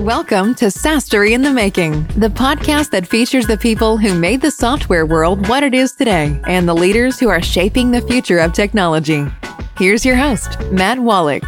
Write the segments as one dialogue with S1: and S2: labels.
S1: Welcome to SaaStory in the Making, the podcast that features the people who made the software world what it is today and the leaders who are shaping the future of technology. Here's your host, Matt Wolach.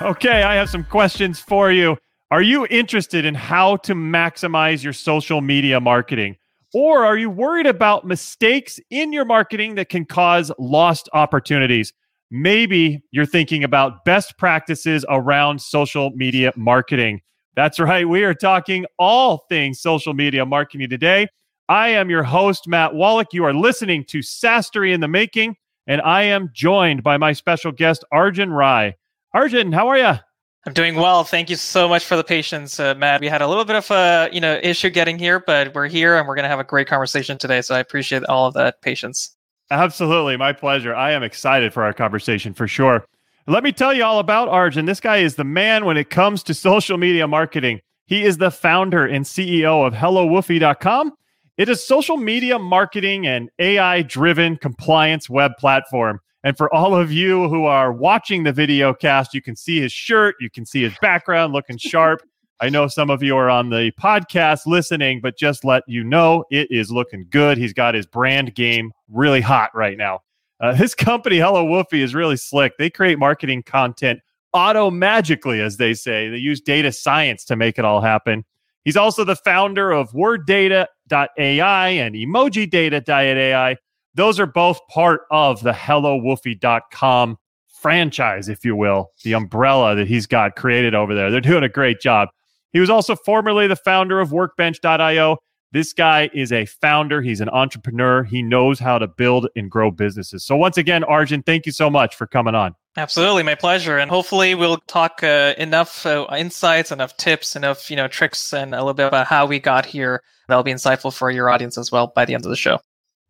S2: Okay, I have some questions for you. Are you interested in how to maximize your social media marketing? Or are you worried about mistakes in your marketing that can cause lost opportunities? Maybe you're thinking about best practices around social media marketing. That's right. We are talking all things social media marketing today. I am your host, Matt Wolach. You are listening to SaaStory in the Making, and I am joined by my special guest, Arjun Rai. Arjun, how are you?
S3: I'm doing well. Thank you so much for the patience, uh, Matt. We had a little bit of a you know issue getting here, but we're here and we're going to have a great conversation today. So I appreciate all of that patience.
S2: Absolutely. My pleasure. I am excited for our conversation for sure. Let me tell you all about Arjun. This guy is the man when it comes to social media marketing. He is the founder and CEO of HelloWoofy.com. It is social media marketing and AI driven compliance web platform. And for all of you who are watching the video cast, you can see his shirt, you can see his background looking sharp. I know some of you are on the podcast listening, but just let you know it is looking good. He's got his brand game really hot right now. Uh, his company, Hello Woofy, is really slick. They create marketing content auto magically, as they say. They use data science to make it all happen. He's also the founder of WordData.ai and EmojiData.ai. Those are both part of the HelloWoofy.com franchise, if you will, the umbrella that he's got created over there. They're doing a great job. He was also formerly the founder of Workbench.io. This guy is a founder. He's an entrepreneur. He knows how to build and grow businesses. So, once again, Arjun, thank you so much for coming on.
S3: Absolutely, my pleasure. And hopefully, we'll talk uh, enough uh, insights, enough tips, enough you know tricks, and a little bit about how we got here. That'll be insightful for your audience as well by the end of the show.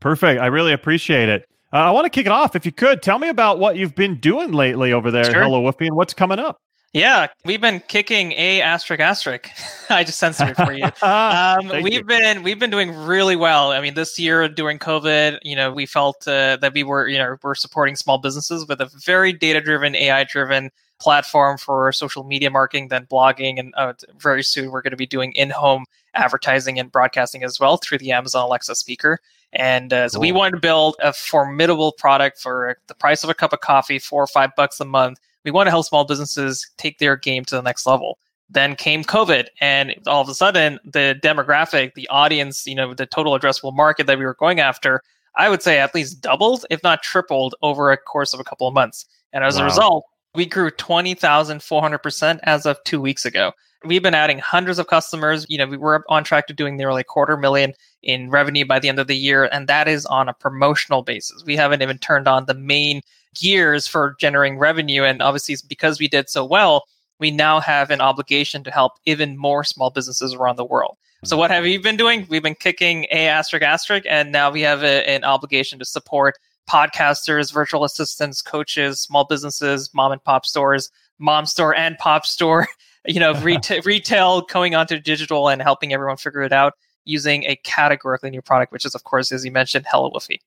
S2: Perfect. I really appreciate it. Uh, I want to kick it off. If you could, tell me about what you've been doing lately over there sure. at Hello Woofy and what's coming up.
S3: Yeah, we've been kicking a asterisk asterisk. I just censored it for you. um, we've you. been we've been doing really well. I mean, this year during COVID, you know, we felt uh, that we were you know we're supporting small businesses with a very data driven, AI driven platform for social media marketing, then blogging, and uh, very soon we're going to be doing in home advertising and broadcasting as well through the Amazon Alexa speaker. And uh, so we wanted to build a formidable product for the price of a cup of coffee, four or five bucks a month we want to help small businesses take their game to the next level. Then came COVID, and all of a sudden, the demographic, the audience, you know, the total addressable market that we were going after, I would say at least doubled, if not tripled, over a course of a couple of months. And as wow. a result, we grew 20,400% as of two weeks ago. We've been adding hundreds of customers. You know, we were on track to doing nearly a quarter million in revenue by the end of the year, and that is on a promotional basis. We haven't even turned on the main gears for generating revenue. And obviously, because we did so well, we now have an obligation to help even more small businesses around the world. So, what have we been doing? We've been kicking a asterisk asterisk, and now we have a, an obligation to support podcasters, virtual assistants, coaches, small businesses, mom and pop stores, mom store and pop store, you know, retail, retail going onto digital and helping everyone figure it out using a categorically new product, which is, of course, as you mentioned, Hello Woofy.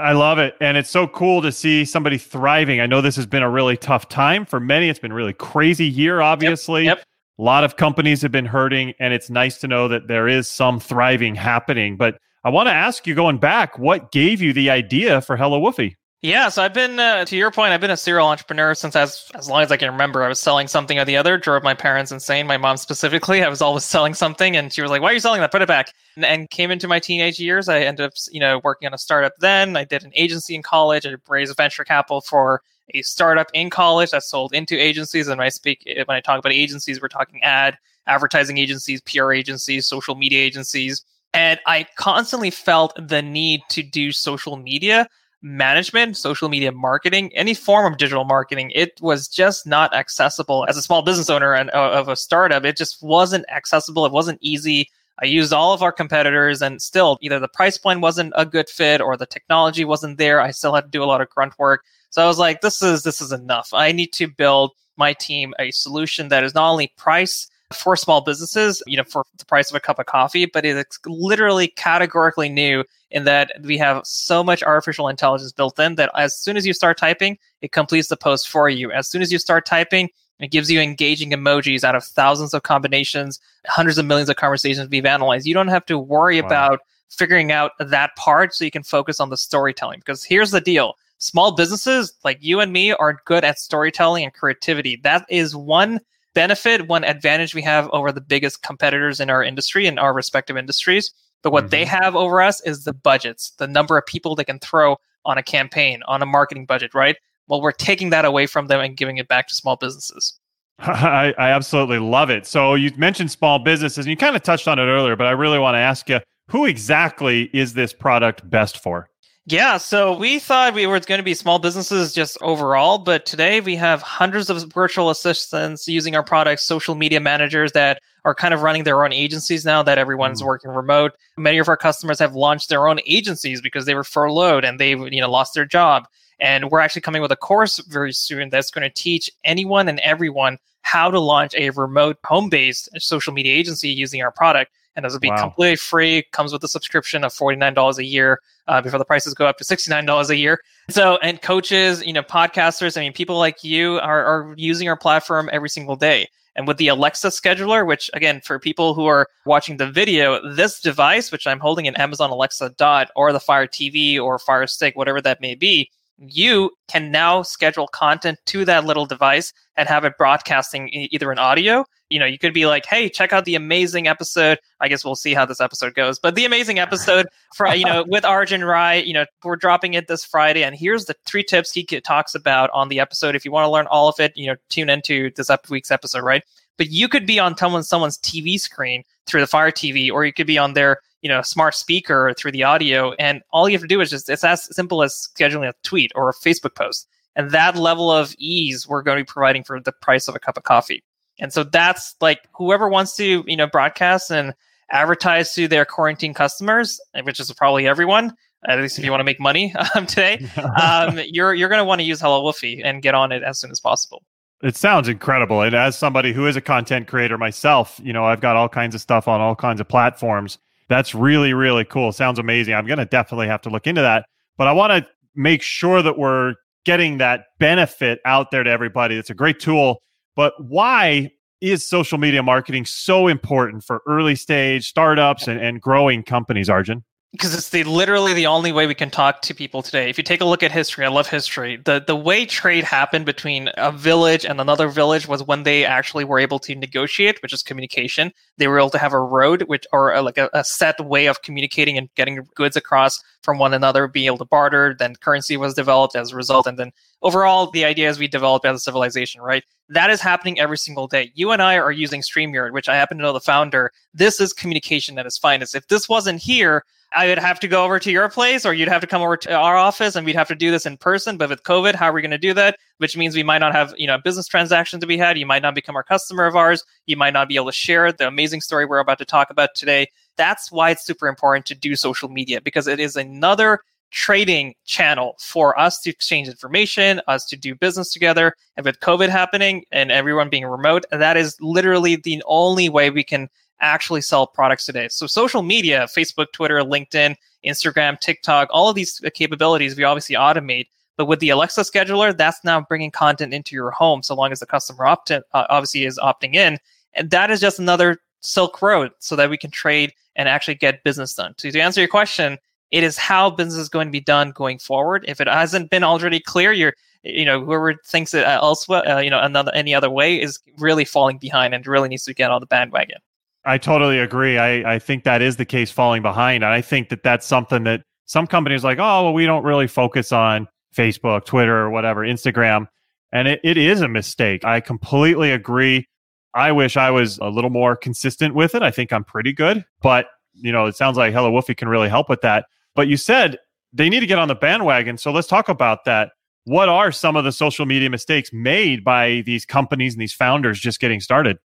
S2: I love it. And it's so cool to see somebody thriving. I know this has been a really tough time for many. It's been really crazy year, obviously. Yep, yep. A lot of companies have been hurting, and it's nice to know that there is some thriving happening. But I want to ask you, going back, what gave you the idea for Hello Woofy?
S3: Yeah, so I've been uh, to your point. I've been a serial entrepreneur since as as long as I can remember. I was selling something or the other, drove my parents insane. My mom specifically, I was always selling something, and she was like, "Why are you selling that? Put it back." And, and came into my teenage years. I ended up, you know, working on a startup. Then I did an agency in college. I raised venture capital for a startup in college that sold into agencies. And when I speak, when I talk about agencies, we're talking ad, advertising agencies, PR agencies, social media agencies. And I constantly felt the need to do social media management, social media marketing, any form of digital marketing, it was just not accessible. As a small business owner and uh, of a startup, it just wasn't accessible. It wasn't easy. I used all of our competitors, and still, either the price point wasn't a good fit or the technology wasn't there. I still had to do a lot of grunt work. So I was like, "This is this is enough. I need to build my team a solution that is not only price for small businesses, you know, for the price of a cup of coffee, but it's literally categorically new in that we have so much artificial intelligence built in that as soon as you start typing, it completes the post for you. As soon as you start typing, It gives you engaging emojis out of thousands of combinations, hundreds of millions of conversations we've analyzed. You don't have to worry wow. about figuring out that part so you can focus on the storytelling. Because here's the deal small businesses like you and me are good at storytelling and creativity. That is one benefit, one advantage we have over the biggest competitors in our industry in our respective industries. But what mm-hmm. they have over us is the budgets, the number of people they can throw on a campaign, on a marketing budget, right? Well, we're taking that away from them and giving it back to small businesses.
S2: I, I absolutely love it. So you mentioned small businesses, and you kind of touched on it earlier, but I really want to ask you who exactly is this product best for?
S3: Yeah, so we thought we were going to be small businesses just overall, but today we have hundreds of virtual assistants using our products, social media managers that are kind of running their own agencies now that everyone's mm. working remote. Many of our customers have launched their own agencies because they were furloughed and they you know lost their job. And we're actually coming with a course very soon that's going to teach anyone and everyone how to launch a remote home-based social media agency using our product and this will be wow. completely free. Comes with a subscription of forty nine dollars a year uh, before the prices go up to sixty nine dollars a year. So, and coaches, you know, podcasters. I mean, people like you are are using our platform every single day. And with the Alexa scheduler, which again, for people who are watching the video, this device, which I'm holding an Amazon Alexa Dot or the Fire TV or Fire Stick, whatever that may be, you can now schedule content to that little device and have it broadcasting either in audio. You know, you could be like, "Hey, check out the amazing episode." I guess we'll see how this episode goes, but the amazing episode for you know with Arjun Rai. You know, we're dropping it this Friday, and here's the three tips he talks about on the episode. If you want to learn all of it, you know, tune into this week's episode, right? But you could be on someone's someone's TV screen through the Fire TV, or you could be on their you know smart speaker through the audio and all you have to do is just it's as simple as scheduling a tweet or a facebook post and that level of ease we're going to be providing for the price of a cup of coffee. And so that's like whoever wants to you know broadcast and advertise to their quarantine customers which is probably everyone at least if you want to make money um, today um, you're you're going to want to use hello woofy and get on it as soon as possible.
S2: It sounds incredible and as somebody who is a content creator myself you know i've got all kinds of stuff on all kinds of platforms that's really, really cool. Sounds amazing. I'm going to definitely have to look into that. But I want to make sure that we're getting that benefit out there to everybody. It's a great tool. But why is social media marketing so important for early stage startups and, and growing companies, Arjun?
S3: Because it's the literally the only way we can talk to people today. If you take a look at history, I love history. The the way trade happened between a village and another village was when they actually were able to negotiate, which is communication. They were able to have a road, which or a, like a, a set way of communicating and getting goods across from one another, being able to barter. Then currency was developed as a result, and then overall the idea is we developed as a civilization, right? That is happening every single day. You and I are using StreamYard, which I happen to know the founder. This is communication at its finest. If this wasn't here, I would have to go over to your place or you'd have to come over to our office and we'd have to do this in person. But with COVID, how are we going to do that? Which means we might not have, you know, a business transaction to be had. You might not become our customer of ours. You might not be able to share the amazing story we're about to talk about today. That's why it's super important to do social media because it is another trading channel for us to exchange information, us to do business together. And with COVID happening and everyone being remote, that is literally the only way we can actually sell products today. So social media, Facebook, Twitter, LinkedIn, Instagram, TikTok, all of these capabilities we obviously automate. But with the Alexa scheduler, that's now bringing content into your home, so long as the customer opt uh, obviously is opting in. And that is just another Silk Road so that we can trade and actually get business done. So to answer your question, it is how business is going to be done going forward. If it hasn't been already clear, you're you know whoever thinks it elsewhere, uh, you know another any other way is really falling behind and really needs to get on the bandwagon.
S2: I totally agree. I, I think that is the case falling behind. And I think that that's something that some companies like, oh, well, we don't really focus on Facebook, Twitter, or whatever, Instagram. And it, it is a mistake. I completely agree. I wish I was a little more consistent with it. I think I'm pretty good, but you know, it sounds like Hello Woofy can really help with that. But you said they need to get on the bandwagon. So let's talk about that. What are some of the social media mistakes made by these companies and these founders just getting started?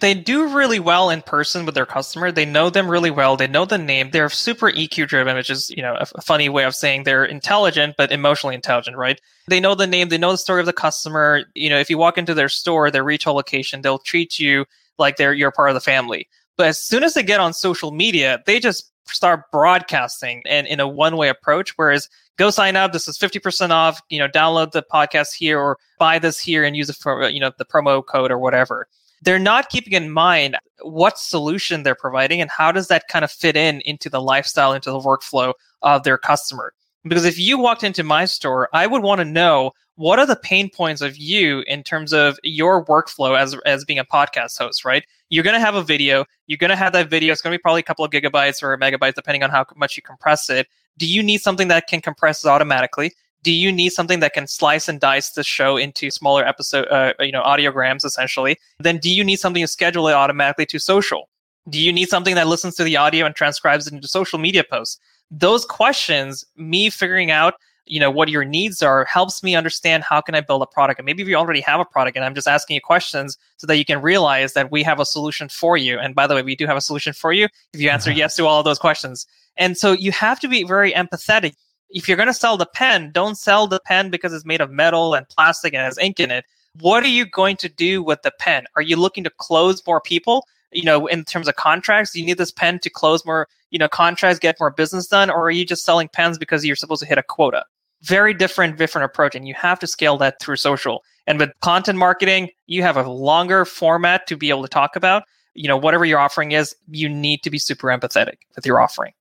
S3: They do really well in person with their customer. They know them really well. They know the name. They're super EQ driven, which is, you know, a, funny way of saying they're intelligent, but emotionally intelligent, right? They know the name. They know the story of the customer. You know, if you walk into their store, their retail location, they'll treat you like they're, you're part of the family. But as soon as they get on social media, they just start broadcasting and in a one way approach. Whereas go sign up, this is 50% off, you know, download the podcast here or buy this here and use it for, you know, the promo code or whatever. They're not keeping in mind what solution they're providing and how does that kind of fit in into the lifestyle, into the workflow of their customer. Because if you walked into my store, I would want to know what are the pain points of you in terms of your workflow as, as being a podcast host, right? You're going to have a video. You're going to have that video. It's going to be probably a couple of gigabytes or megabytes, depending on how much you compress it. Do you need something that can compress automatically? Do you need something that can slice and dice the show into smaller episode, uh, you know, audiograms essentially? Then do you need something to schedule it automatically to social? Do you need something that listens to the audio and transcribes it into social media posts? Those questions, me figuring out you know what your needs are helps me understand how can i build a product and maybe if you already have a product and i'm just asking you questions so that you can realize that we have a solution for you and by the way we do have a solution for you if you answer yes to all of those questions and so you have to be very empathetic if you're going to sell the pen don't sell the pen because it's made of metal and plastic and has ink in it. What are you going to do with the pen? Are you looking to close more people? You know in terms of contracts you need this pen to close more you know contracts get more business done or are you just selling pens because you're supposed to hit a quota? Very different different approach and you have to scale that through social. And with content marketing you have a longer format to be able to talk about. You know whatever your offering is you need to be super empathetic with your offering.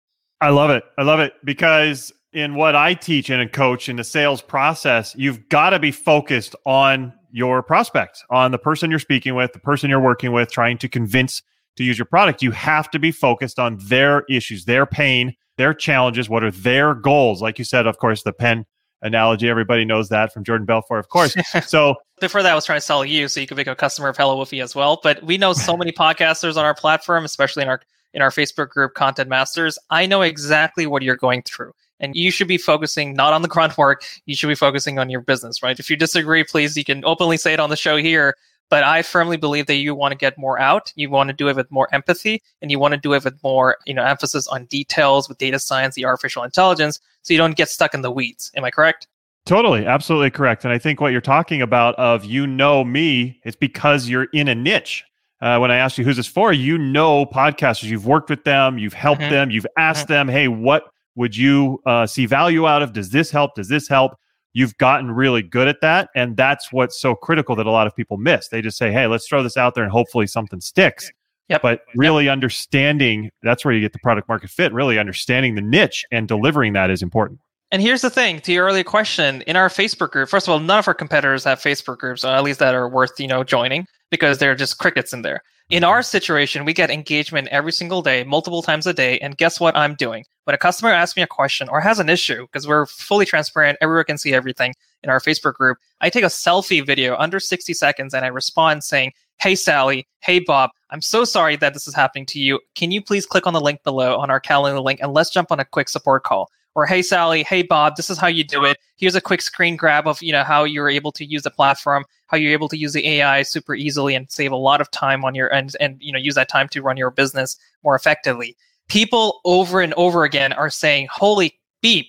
S2: I love it. I love it because in what i teach and coach in the sales process you've got to be focused on your prospect on the person you're speaking with the person you're working with trying to convince to use your product you have to be focused on their issues their pain their challenges, what are their goals? Like you said, of course, the pen analogy, everybody knows that from Jordan Belfort, of course. So
S3: before that, I was trying to sell you so you could become a customer of Hello Woofy as well. But we know so many podcasters on our platform, especially in our in our Facebook group, Content Masters. I know exactly what you're going through. And you should be focusing not on the grunt work. You should be focusing on your business, right? If you disagree, please, you can openly say it on the show here. But I firmly believe that you want to get more out. You want to do it with more empathy and you want to do it with more, you know, emphasis on details with data science, the artificial intelligence, so you don't get stuck in the weeds. Am I correct?
S2: Totally, absolutely correct. And I think what you're talking about of you know me, it's because you're in a niche. Uh, when I asked you who's this for, you know podcasters. You've worked with them, you've helped mm-hmm. them, you've asked mm-hmm. them, hey, what would you uh, see value out of? Does this help? Does this help? you've gotten really good at that. And that's what's so critical that a lot of people miss. They just say, hey, let's throw this out there and hopefully something sticks. Yep. But really yep. understanding that's where you get the product market fit, really understanding the niche and delivering that is important.
S3: And here's the thing to your earlier question in our Facebook group, first of all, none of our competitors have Facebook groups, at least that are worth, you know, joining because they're just crickets in there. In our situation, we get engagement every single day, multiple times a day. And guess what I'm doing? When a customer asks me a question or has an issue, because we're fully transparent, everyone can see everything in our Facebook group, I take a selfie video under 60 seconds and I respond saying, Hey, Sally. Hey, Bob. I'm so sorry that this is happening to you. Can you please click on the link below on our calendar link and let's jump on a quick support call? Or hey sally. Hey bob. This is how you do it. Here's a quick screen grab of you know how you're able to use the platform how you're able to use the ai super easily and save a lot of time on your and and you know use that time to run your business more effectively. People over and over again are saying holy beep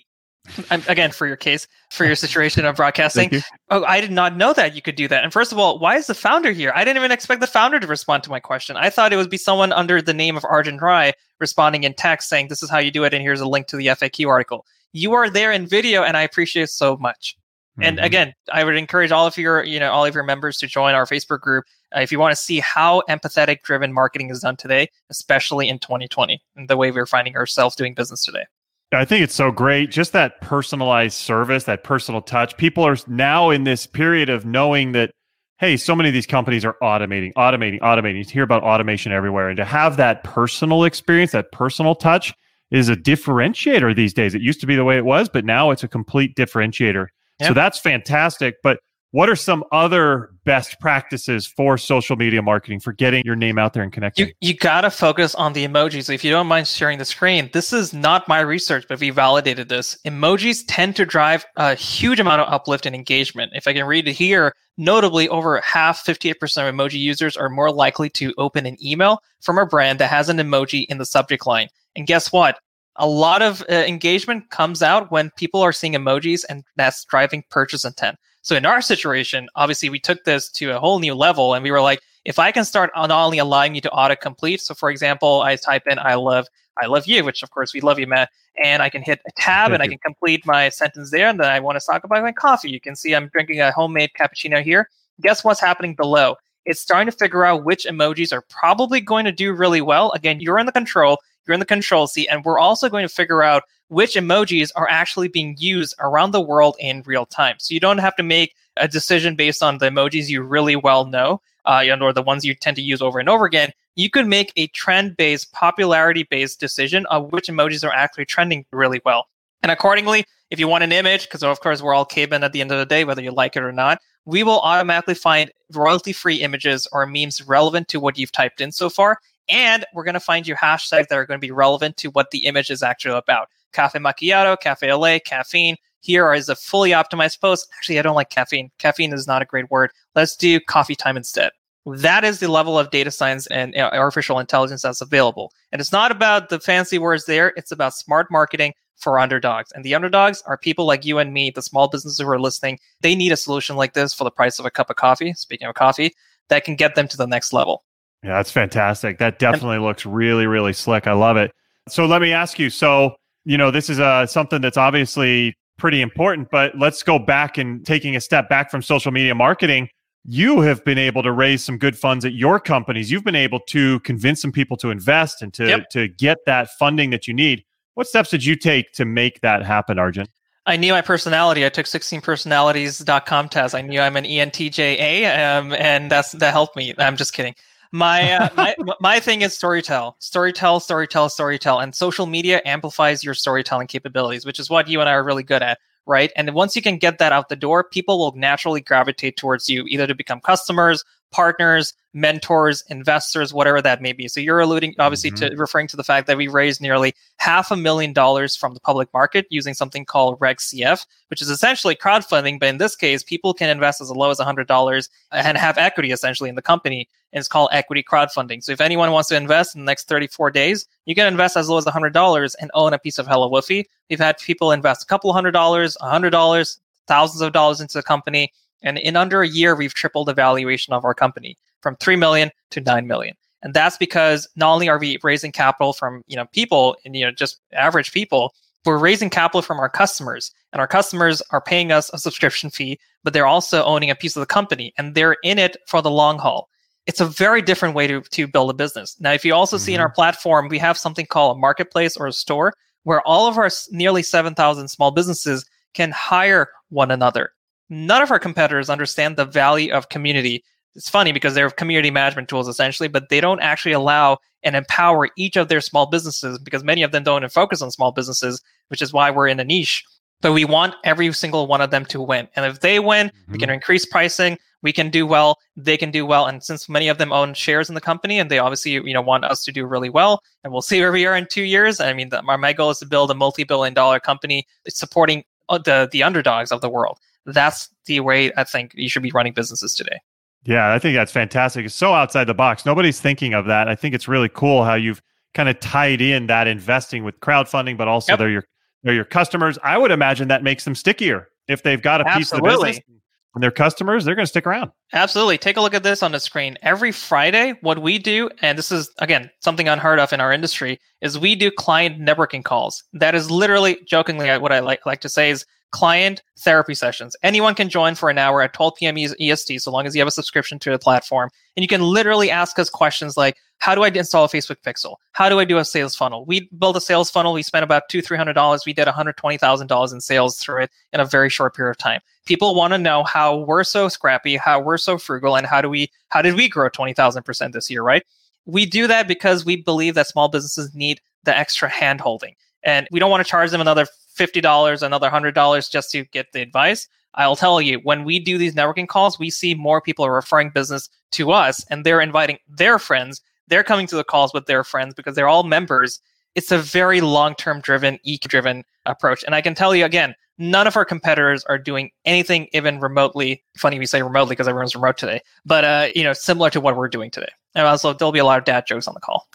S3: again for your case for your situation of broadcasting. Oh i did not know that you could do that. And first of all why is the founder here? I didn't even expect the founder to respond to my question. I thought it would be someone under the name of arjun rai responding in text saying this is how you do it and here's a link to the faq article. You are there in video and i appreciate it so much. Mm-hmm. and again i would encourage all of your you know all of your members to join our facebook group uh, if you want to see how empathetic driven marketing is done today especially in 2020 and the way we're finding ourselves doing business today
S2: I think it's so great. Just that personalized service, that personal touch. People are now in this period of knowing that, hey, so many of these companies are automating, automating, automating. You hear about automation everywhere. And to have that personal experience, that personal touch is a differentiator these days. It used to be the way it was, but now it's a complete differentiator. Yep. So that's fantastic. But what are some other best practices for social media marketing for getting your name out there and connecting?
S3: You, you got to focus on the emojis. If you don't mind sharing the screen, this is not my research, but we validated this. Emojis tend to drive a huge amount of uplift and engagement. If I can read it here, notably over half, 58% of emoji users are more likely to open an email from a brand that has an emoji in the subject line. And guess what? A lot of uh, engagement comes out when people are seeing emojis and that's driving purchase intent. So in our situation, obviously we took this to a whole new level and we were like, if I can start not only allowing you to autocomplete, so for example, I type in I love I love you, which of course we love you, Matt. And I can hit a tab Thank and you. I can complete my sentence there. And then I want to talk about my coffee. You can see I'm drinking a homemade cappuccino here. Guess what's happening below? It's starting to figure out which emojis are probably going to do really well. Again, you're in the control, you're in the control seat, and we're also going to figure out which emojis are actually being used around the world in real time. So you don't have to make a decision based on the emojis you really well know, uh, or the ones you tend to use over and over again. You could make a trend based, popularity based decision of which emojis are actually trending really well. And accordingly, if you want an image, because of course we're all cavemen at the end of the day, whether you like it or not, we will automatically find royalty free images or memes relevant to what you've typed in so far. And we're going to find you hashtags that are going to be relevant to what the image is actually about. Cafe macchiato, cafe LA, caffeine. Here is a fully optimized post. Actually, I don't like caffeine. Caffeine is not a great word. Let's do coffee time instead. That is the level of data science and artificial intelligence that's available. And it's not about the fancy words there. It's about smart marketing for underdogs. And the underdogs are people like you and me, the small businesses who are listening. They need a solution like this for the price of a cup of coffee. Speaking of coffee, that can get them to the next level.
S2: Yeah, that's fantastic. That definitely looks really, really slick. I love it. So let me ask you. So you know, this is uh, something that's obviously pretty important, but let's go back and taking a step back from social media marketing. You have been able to raise some good funds at your companies. You've been able to convince some people to invest and to yep. to get that funding that you need. What steps did you take to make that happen, Arjun?
S3: I knew my personality. I took 16personalities.com test. I knew I'm an ENTJA, um, and that's that helped me. I'm just kidding. My, uh, my my thing is storytell, storytell, storytell, storytell, and social media amplifies your storytelling capabilities, which is what you and I are really good at, right? And once you can get that out the door, people will naturally gravitate towards you, either to become customers, partners, mentors, investors, whatever that may be. So you're alluding, obviously, mm-hmm. to referring to the fact that we raised nearly half a million dollars from the public market using something called Reg CF, which is essentially crowdfunding. But in this case, people can invest as low as $100 and have equity essentially in the company. And it's called equity crowdfunding. So if anyone wants to invest in the next 34 days, you can invest as low as $100 and own a piece of Hello Woofy. We've had people invest a couple hundred dollars, $100, thousands of dollars into the company and in under a year, we've tripled the valuation of our company from 3 million to 9 million. And that's because not only are we raising capital from, you know, people and, you know, just average people, we're raising capital from our customers and our customers are paying us a subscription fee, but they're also owning a piece of the company and they're in it for the long haul. It's a very different way to, to build a business. Now, if you also mm-hmm. see in mm-hmm. our platform, we have something called a marketplace or a store where all of our nearly 7,000 small businesses can hire one another none of our competitors understand the value of community. It's funny because they're community management tools essentially, but they don't actually allow and empower each of their small businesses because many of them don't even focus on small businesses, which is why we're in a niche. But we want every single one of them to win. And if they win, mm-hmm. we can mm-hmm. increase pricing, we can do well, they can do well. And since many of them own shares in the company and they obviously, you know, want us to do really well, and we'll see where we are in two years. I mean, the, my, my goal is to build a multi-billion dollar company supporting uh, the, the underdogs of the world that's the way I think you should be running businesses today.
S2: Yeah, I think that's fantastic. It's so outside the box. Nobody's thinking of that. I think it's really cool how you've kind of tied in that investing with crowdfunding, but also yep. they're your they're your customers. I would imagine that makes them stickier if they've got a Absolutely. piece of the business and their customers, they're going to stick around.
S3: Absolutely. Take a look at this on the screen. Every Friday, what we do, and this is again something unheard of in our industry, is we do client networking calls. That is literally jokingly what I like like to say is client therapy sessions. Anyone can join for an hour at 12 p.m. EST, so long as you have a subscription to the platform. And you can literally ask us questions like, how do I install a Facebook pixel? How do I do a sales funnel? We built a sales funnel. We spent about two, three hundred dollars. We did one hundred twenty thousand dollars in sales through it in a very short period of time. People want to know how we're so scrappy, how we're so frugal, and how do we, how did we grow twenty thousand percent this year? Right? We do that because we believe that small businesses need the extra handholding, and we don't want to charge them another $50, another $100 just to get the advice. I'll tell you, when we do these networking calls, we see more people are referring business to us and they're inviting their friends. They're coming to the calls with their friends because they're all members. It's a very long term driven, ecom driven approach. And I can tell you again, none of our competitors are doing anything even remotely funny we say remotely because everyone's remote today but uh, you know similar to what we're doing today and also there'll be a lot of dad jokes on the call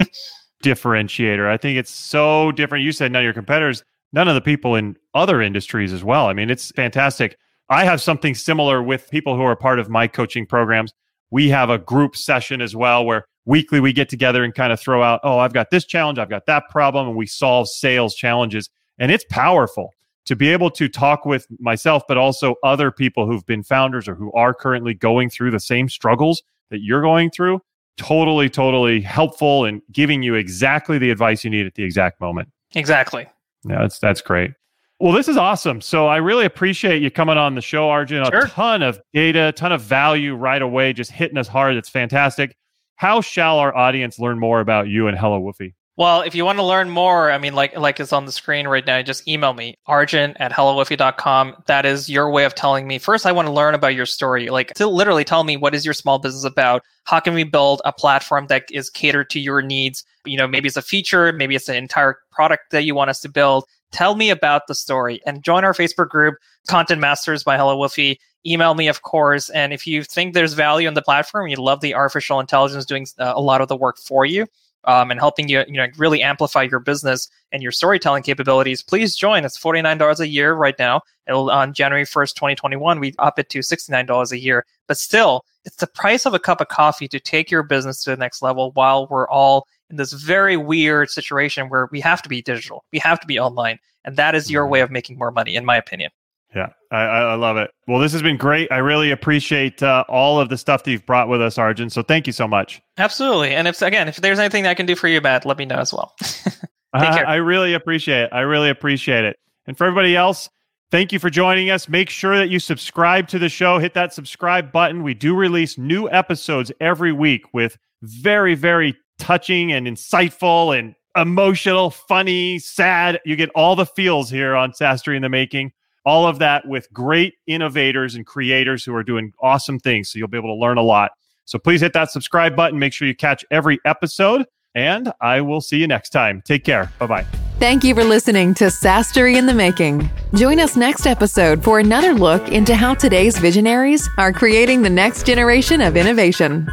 S2: differentiator i think it's so different you said none of your competitors none of the people in other industries as well. I mean, it's fantastic. I have something similar with people who are part of my coaching programs. We have a group session as well where weekly we get together and kind of throw out, oh, I've got this challenge, I've got that problem, and we solve sales challenges. And it's powerful to be able to talk with myself, but also other people who've been founders or who are currently going through the same struggles that you're going through. Totally, totally helpful and giving you exactly the advice you need at the exact moment.
S3: Exactly.
S2: Yeah, that's that's great. Well, this is awesome. So I really appreciate you coming on the show, Arjun. Sure. A ton of data, a ton of value right away, just hitting us hard. It's fantastic. How shall our audience learn more about you and Hello Woofy?
S3: Well, if you want to learn more, I mean, like like it's on the screen right now, just email me, arjun at hellowoofy.com. That is your way of telling me, first, I want to learn about your story. Like, to literally tell me what is your small business about? How can we build a platform that is catered to your needs? You know, maybe it's a feature, maybe it's an entire product that you want us to build. Tell me about the story and join our Facebook group, Content Masters by Hello Woofy. Email me, of course. And if you think there's value in the platform, you love the artificial intelligence doing uh, a lot of the work for you, um, and helping you, you know, really amplify your business and your storytelling capabilities, please join. It's $49 a year right now. It'll, on January 1st, 2021, we up it to $69 a year. But still, it's the price of a cup of coffee to take your business to the next level while we're all in this very weird situation where we have to be digital, we have to be online. And that is your mm-hmm. way of making more money, in my opinion.
S2: Yeah, I, I love it. Well, this has been great. I really appreciate uh, all of the stuff that you've brought with us, Arjun. So thank you so much.
S3: Absolutely. And if again, if there's anything I can do for you, Matt, let me know as well.
S2: uh, I really appreciate it. I really appreciate it. And for everybody else, thank you for joining us. Make sure that you subscribe to the show. Hit that subscribe button. We do release new episodes every week with very, very touching and insightful and emotional, funny, sad. You get all the feels here on SaaStory in the Making all of that with great innovators and creators who are doing awesome things. So you'll be able to learn a lot. So please hit that subscribe button. Make sure you catch every episode. And I will see you next time. Take care. Bye bye.
S1: Thank you for listening to SaaStory in the Making. Join us next episode for another look into how today's visionaries are creating the next generation of innovation.